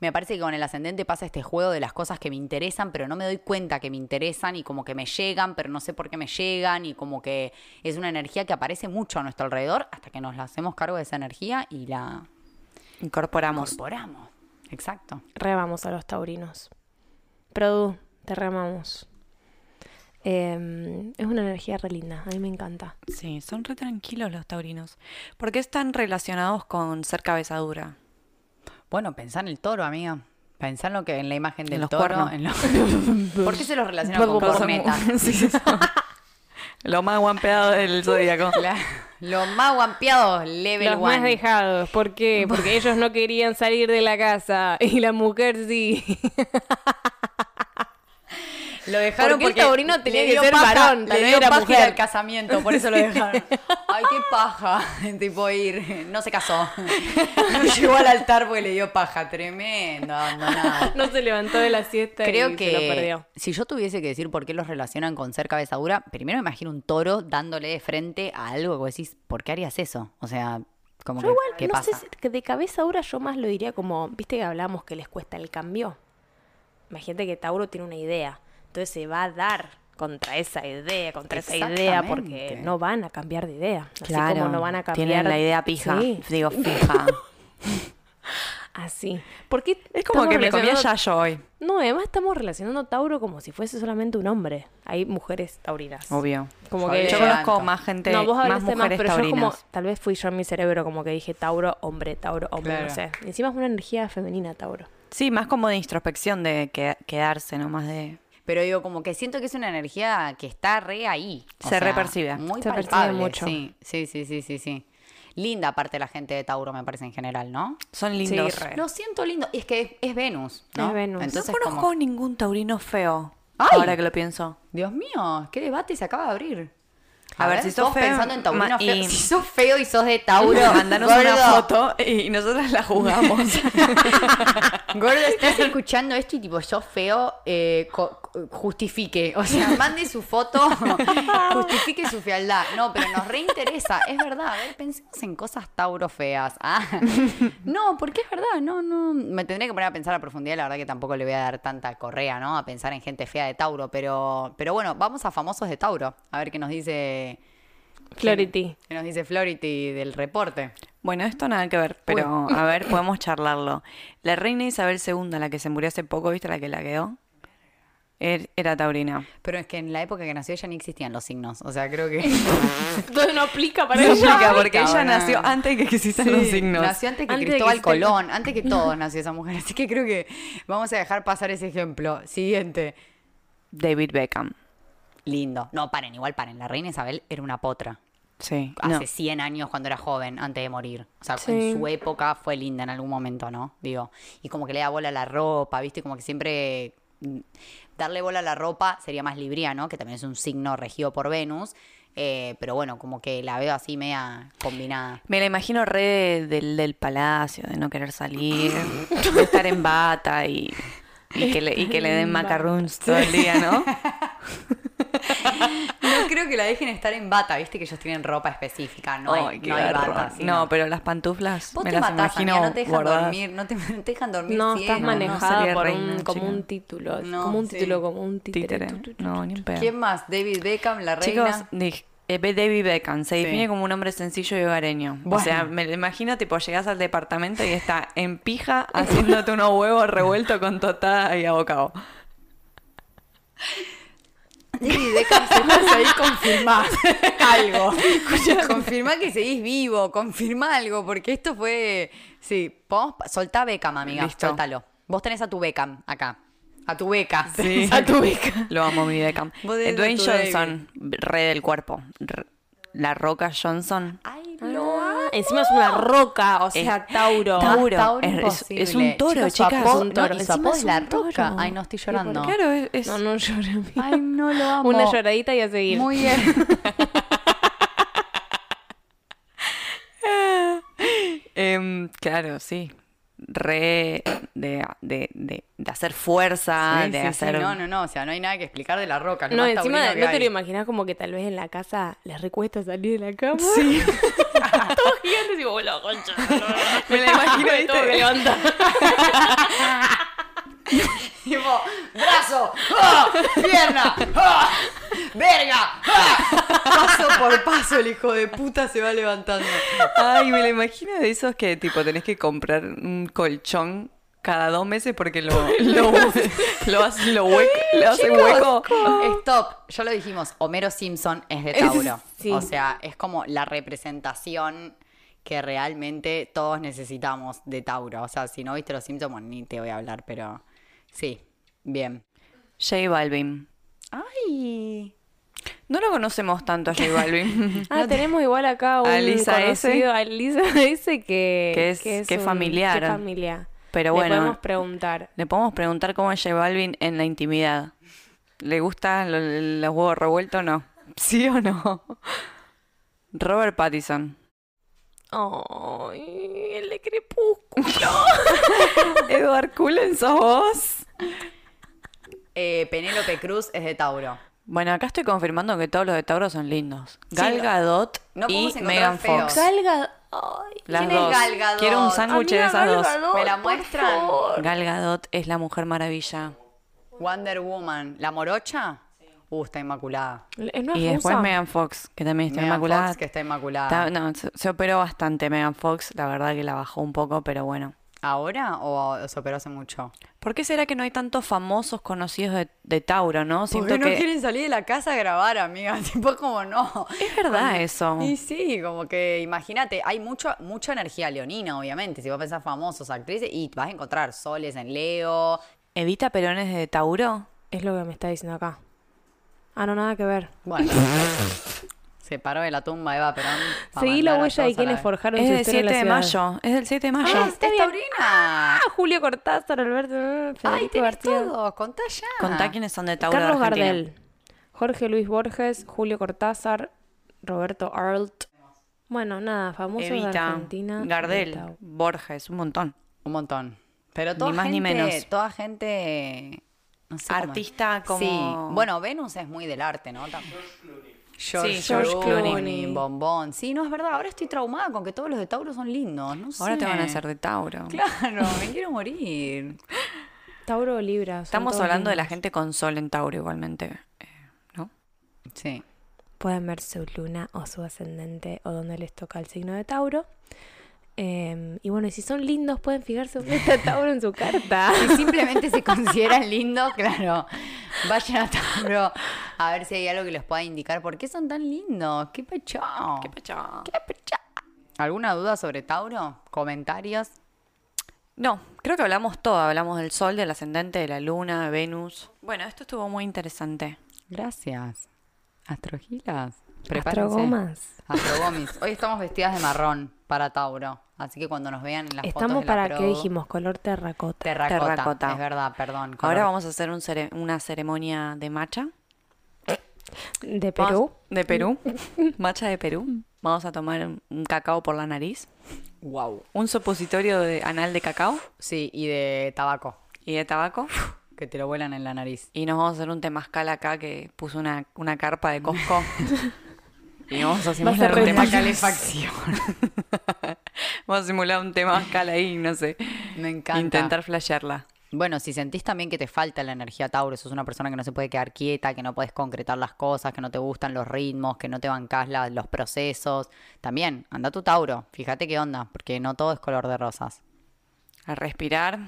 Me parece que con el ascendente pasa este juego de las cosas que me interesan, pero no me doy cuenta que me interesan y como que me llegan, pero no sé por qué me llegan y como que es una energía que aparece mucho a nuestro alrededor hasta que nos la hacemos cargo de esa energía y la Incorporamos. incorporamos. Exacto. Re vamos a los taurinos. Produ, te remamos. Eh, es una energía re linda, a mí me encanta. Sí, son re tranquilos los taurinos. ¿Por qué están relacionados con ser cabeza dura? Bueno, pensá en el toro, amiga. Pensá en lo que en la imagen del los toro. cuernos. en lo- ¿Por qué se los relaciona con corneta? Sí, Lo más guampeado del zodíaco. La- Los más guampeados, level Los más dejados, ¿por qué? Porque ellos no querían salir de la casa y la mujer sí. Lo dejaron Porque el porque taurino tenía le que dio ser paja- varón, le tal vez dio era mujer. al casamiento, por eso lo dejaron. Ay, qué paja, tipo ir, no se casó. No llegó al altar porque le dio paja, tremendo, abandonado. No se levantó de la siesta Creo y que se lo perdió. si yo tuviese que decir por qué los relacionan con ser cabeza dura, primero me imagino un toro dándole de frente a algo que vos decís, ¿por qué harías eso? O sea, como Yo que, igual, ¿qué no pasa? sé si que de cabeza dura yo más lo diría como, viste que hablamos que les cuesta el cambio. Imagínate que Tauro tiene una idea, entonces se va a dar contra esa idea, contra esa idea, porque no van a cambiar de idea. Así como no van a cambiar. Tienen la idea pija. Sí, Digo, fija. así. Porque Es como que me comía ya yo hoy. No, además estamos relacionando Tauro como si fuese solamente un hombre. Hay mujeres taurinas. Obvio. Como Yo que Yo conozco más gente, no, vos más hablaste más, mujeres pero yo como, taurinas. tal vez fui yo en mi cerebro como que dije Tauro, hombre, Tauro, hombre, Claro. no sé. Encima es una energía femenina, Tauro. Sí, más como de introspección, de que- quedarse, no más de... Pero digo, como que siento que es una energía que está re ahí. O Se repercibe. Muy Se percibe palpable, mucho. Sí, sí, sí, sí, sí, sí. Linda aparte la gente de Tauro, me parece en general, ¿no? Son lindos. re. Lo siento lindo. Y es que es, es Venus, ¿no? Es Venus. No Entonces, conozco como, ningún taurino feo. ¡Ay! Ahora que lo pienso. Dios mío, qué debate se acaba de abrir. A ver, si sos feo, pensando en taurino ma- feo. y- Si sos feo y sos de Tauro, Mandanos una foto y nosotros la jugamos. Gordo, estás escuchando esto y tipo, sos feo, eh, justifique. O sea, mande su foto, justifique su fealdad. No, pero nos reinteresa, es verdad. A ver, pensemos en cosas Tauro feas. Ah. No, porque es verdad, no, no. Me tendría que poner a pensar a profundidad, la verdad que tampoco le voy a dar tanta correa, ¿no? A pensar en gente fea de Tauro, pero, pero bueno, vamos a famosos de Tauro. A ver qué nos dice. Clarity. qué nos dice Flority del reporte. Bueno, esto nada que ver, pero a ver, podemos charlarlo. La reina Isabel II, la que se murió hace poco, ¿viste la que la quedó? Er- Era taurina. Pero es que en la época que nació ya ni existían los signos. O sea, creo que. Entonces no aplica para No ella. aplica porque ella nació antes que existan los signos. Nació antes que Antes Cristóbal que Colón, antes que todos nació esa mujer. Así que creo que vamos a dejar pasar ese ejemplo. Siguiente. David Beckham. Lindo. No, paren, igual paren. La reina Isabel era una potra. Sí. Hace no. 100 años cuando era joven, antes de morir. O sea, Sí. en su época fue linda en algún momento, ¿no? Digo. Y como que le da bola a la ropa, ¿viste? Como que siempre. mm, Darle bola a la ropa sería más libriano, que también es un signo regido por Venus. Eh, pero bueno, como que la veo así media combinada. Me la imagino re del, del palacio, de no querer salir, de estar en bata y, y que, le, y que le den macarons todo el día, ¿no? Creo que la dejen estar en bata, viste que ellos tienen ropa específica, no hay, Ay, qué no hay garrón. bata. sí, no, pero las pantuflas Vos me te las matás, imagino amiga, no te dejan guardadas. dormir, no te, no te dejan dormir No, estás no manejada sería por reina, un, como chica. un título. No, como un sí. título, como un títere. Títere. Tu, tu, tu. No, ni un pedo. ¿Quién más? David Beckham, la Chicos, reina. dij- eh, David Beckham se Sí. define como un hombre sencillo y hogareño. O sea, me lo imagino, tipo, llegas al departamento y está en pija haciéndote unos huevos revueltos con totada y abocado. Si estás ahí, confirmá algo. confirmá que seguís vivo, confirmá algo, porque esto fue... Sí. Soltá Beckham, amiga, Listo. soltalo. Vos tenés a tu Beckham acá. A tu beca. Sí. A tu beca. Lo amo, mi Beckham. Vos Eh, tenés a Dwayne Johnson, re del cuerpo. La Roca Johnson. Ay, lo Ah, encima es una roca, o sea, Es- Tauro. Tauro. Tauro Es- es- imposible. es un toro, chicas. Es un toro. no, Encima es la toro. roca. Ay, no estoy llorando. Claro, es, es- No, no amiga. Ay, no lo amo. Una lloradita y a seguir. Muy bien. Em, claro, sí. Re de, de, de, de hacer fuerza, Sí, de sí, sí, hacer. No, no, no. O sea, no hay nada que explicar de la roca. No, encima no te lo imaginas como que tal vez en la casa les recuesta salir de la cama. Sí. Todos gigantes y vos la concha. Me la imagino, que ¿viste? Tipo, brazo, ¡ah! pierna, ¡ah! verga, ¡ah! paso por paso el hijo de puta se va levantando. Ay, me la imagino de esos que tipo tenés que comprar un colchón cada dos meses porque lo, lo, lo, hace- lo hueco, le hace hueco. Stop, ya lo dijimos, Homero Simpson es de Tauro. sí. O sea, es como la representación que realmente todos necesitamos de Tauro. O sea, si no viste los Simpsons, bueno, ni te voy a hablar, pero sí, bien. J Balvin. Ay, No lo conocemos tanto a J Balvin. Ah, tenemos igual acá un A Lisa S. conocido, a Lisa S. que, Que es- que es un- familiar. que familia. Pero Le bueno. podemos preguntar. Le podemos preguntar cómo es J Balvin en la intimidad. ¿Le gustan lo- los huevos revueltos o no? ¿Sí o no? Robert Pattinson. Ay, el de Crepúsculo. Edward Cullen, ¿sos vos? eh, Penélope Cruz es de Tauro. Bueno, acá estoy confirmando que todos los de Tauro son lindos. Gal no- Gadot no y podemos encontrar Megan feos. Fox. Ay, Las ¿Quién es dos. Gal Gadot? Quiero un sándwich de amiga, esas Gal dos. Gadot, ¿Me la por muestran? favor. Gal Gadot es la mujer maravilla. Wonder Woman, ¿la morocha? Uh, está inmaculada. Eh, ¿No es Y después rusa? Megan Fox, que también está Megan inmaculada. Fox, que está inmaculada. Está- no, se, se operó bastante Megan Fox. La verdad que la bajó un poco, pero bueno. ¿Ahora o se operó hace mucho? ¿Por qué será que no hay tantos famosos conocidos de, de Tauro, no? Siento Porque no que quieren salir de la casa a grabar, amiga. Tipo como no. es verdad eso. Y sí, como que imagínate, hay mucho, mucha energía leonina, obviamente. Si vos pensás famosos, actrices, y vas a encontrar soles en Leo. Evita Perones de Tauro. Es lo que me está diciendo acá. Ah, no, nada que ver. Bueno. se paró de la tumba Eva Perón. Seguí la huella de quienes forjaron Es su del historia en 7 la de mayo. Es del 7 de mayo. Ah, es taurina. Ah, Julio Cortázar, Alberto, eh, Ay, Federico tenés García. todo. Contá ya. Contá quiénes son de Tauro Carlos de Argentina. Gardel, Jorge Luis Borges, Julio Cortázar, Roberto Arlt. Bueno, nada, famosos de Evita, Argentina. de Gardel, Tau. Borges, un montón. Un montón. Pero toda Ni más ni gente, menos. Toda gente. No sé cómo- Artista como- Sí. Bueno, Venus es muy del arte, ¿no? Tam- George, Sí, George Clooney, Clooney. Bombón. Sí, no es verdad. Ahora estoy traumada con que todos los de Tauro son lindos. No Ahora sé. te van a hacer de Tauro. Claro, me quiero morir. Tauro o Libra. Estamos hablando de la gente con sol en Tauro igualmente, eh, ¿no? Sí. Pueden ver su luna o su ascendente o donde les toca el signo de Tauro. Eh, y bueno, y si son lindos, pueden fijarse dónde está Tauro en su carta. Si simplemente se consideran lindos, claro, vayan a Tauro a ver si hay algo que les pueda indicar por qué son tan lindos. ¡Qué pechado! ¿Qué pecho? ¿Alguna duda sobre Tauro? ¿Comentarios? No, creo que hablamos todo. Hablamos del sol, del ascendente, de la luna, de Venus. Bueno, esto estuvo muy interesante. Gracias. Astrogilas. Prepárense. Astrogomas. Astrogomis. Hoy estamos vestidas de marrón para Tauro. Así que cuando nos vean en las fotos Estamos de la para, ¿qué dijimos? Color terracota. Terracota. Terracota. Es verdad, perdón. Ahora vamos a hacer un cere- una ceremonia de matcha. De Vamos- Perú. de Perú. matcha de Perú. Vamos a tomar un- un cacao por la nariz. Wow. Un supositorio de anal de cacao Sí, y de tabaco. y de tabaco. Que te lo vuelan en la nariz. Y nos vamos a hacer un temazcal acá que puso una, una carpa de Costco. y vamos a simular un temazcal. calefacción. vamos a simular un temazcal ahí, no sé. Me encanta. Intentar flashearla. Bueno, si sentís también que te falta la energía Tauro, sos una persona que no se puede quedar quieta, que no puedes concretar las cosas, que no te gustan los ritmos, que no te bancás la- los procesos, también anda tu Tauro, fíjate qué onda, porque no todo es color de rosas. A respirar,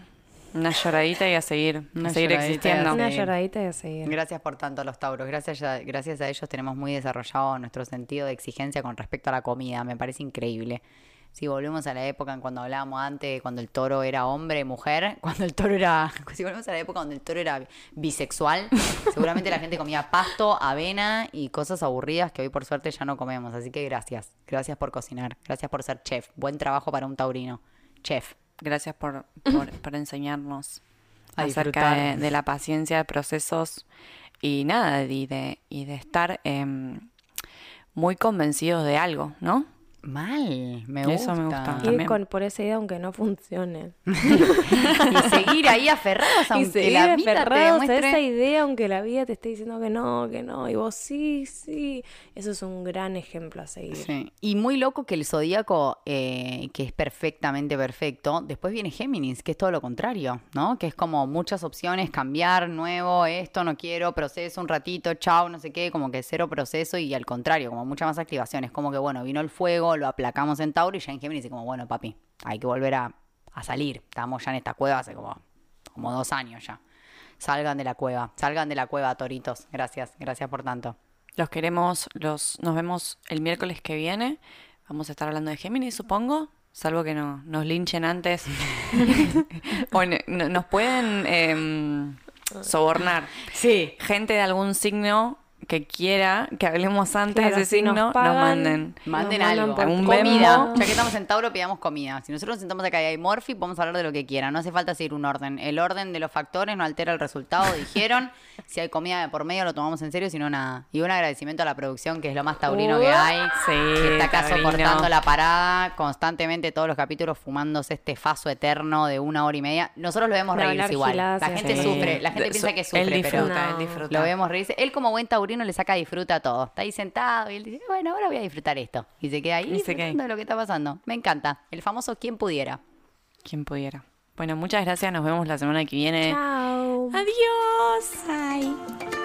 una lloradita y a seguir, Una a seguir existiendo. Una lloradita y a seguir. Gracias por tanto a los Tauros, gracias a, gracias a ellos tenemos muy desarrollado nuestro sentido de exigencia con respecto a la comida, me parece increíble. Si volvemos a la época en cuando hablábamos antes, cuando el toro era hombre, mujer, cuando el toro era, si volvemos a la época cuando el toro era bisexual, seguramente la gente comía pasto, avena y cosas aburridas que hoy por suerte ya no comemos. Así que gracias, gracias por cocinar, gracias por ser chef, buen trabajo para un taurino, chef. Gracias por, por, por enseñarnos A acerca de la paciencia de procesos y nada, y de, y de estar em, muy convencidos de algo, ¿no? Mal, me gusta. Eso me gusta. Ir también. con, por esa idea aunque no funcione. y seguir ahí aferrados aunque la vida te a esa idea aunque la vida te esté diciendo que no, que no. Y vos sí, sí. Eso es un gran ejemplo a seguir. Sí. Y muy loco que el zodíaco, eh, que es perfectamente perfecto, después viene Géminis, que es todo lo contrario, ¿no? Que es como muchas opciones, cambiar, nuevo, esto no quiero, proceso un ratito, chao, no sé qué, como que cero proceso y al contrario, como muchas más activaciones. Como que, bueno, vino el fuego, lo aplacamos en Tauro y ya en Géminis y como, bueno, papi, hay que volver a, a salir. Estamos ya en esta cueva hace como, como dos años ya. Salgan de la cueva, salgan de la cueva, toritos. Gracias, gracias por tanto. Los queremos, los, nos vemos el miércoles que viene. Vamos a estar hablando de Géminis, supongo. Salvo que no, nos linchen antes. o no- nos pueden em, sobornar. Sí. Gente de algún signo que quiera que hablemos antes Claro, de ese si nos signo, nos, pagan, manden. Manden Nos algo. por comida. Ya que estamos en Tauro, pidamos comida. Si nosotros nos sentamos acá y hay Morphy, podemos hablar de lo que quieran. No hace falta seguir un orden. El orden de los factores no altera el resultado, dijeron. si hay comida de por medio, lo tomamos en serio, si no, nada. Y un agradecimiento a la producción, que es lo más taurino que hay. Sí, que está acá taurino. soportando la parada constantemente todos los capítulos, fumándose este faso eterno de una hora y media. Nosotros lo vemos No, reírse igual. La gente sufre, la gente De- piensa que él sufre, pero disfruta, él No. disfruta. lo vemos reírse. Él como buen taurino le saca disfruta a todo. Está ahí sentado y él dice, bueno, ahora voy a disfrutar esto. Y se queda ahí disfrutando de lo que está pasando. Me encanta. El famoso quien pudiera. Quien pudiera. Bueno, muchas gracias. Nos vemos la semana que viene. Chao. Adiós.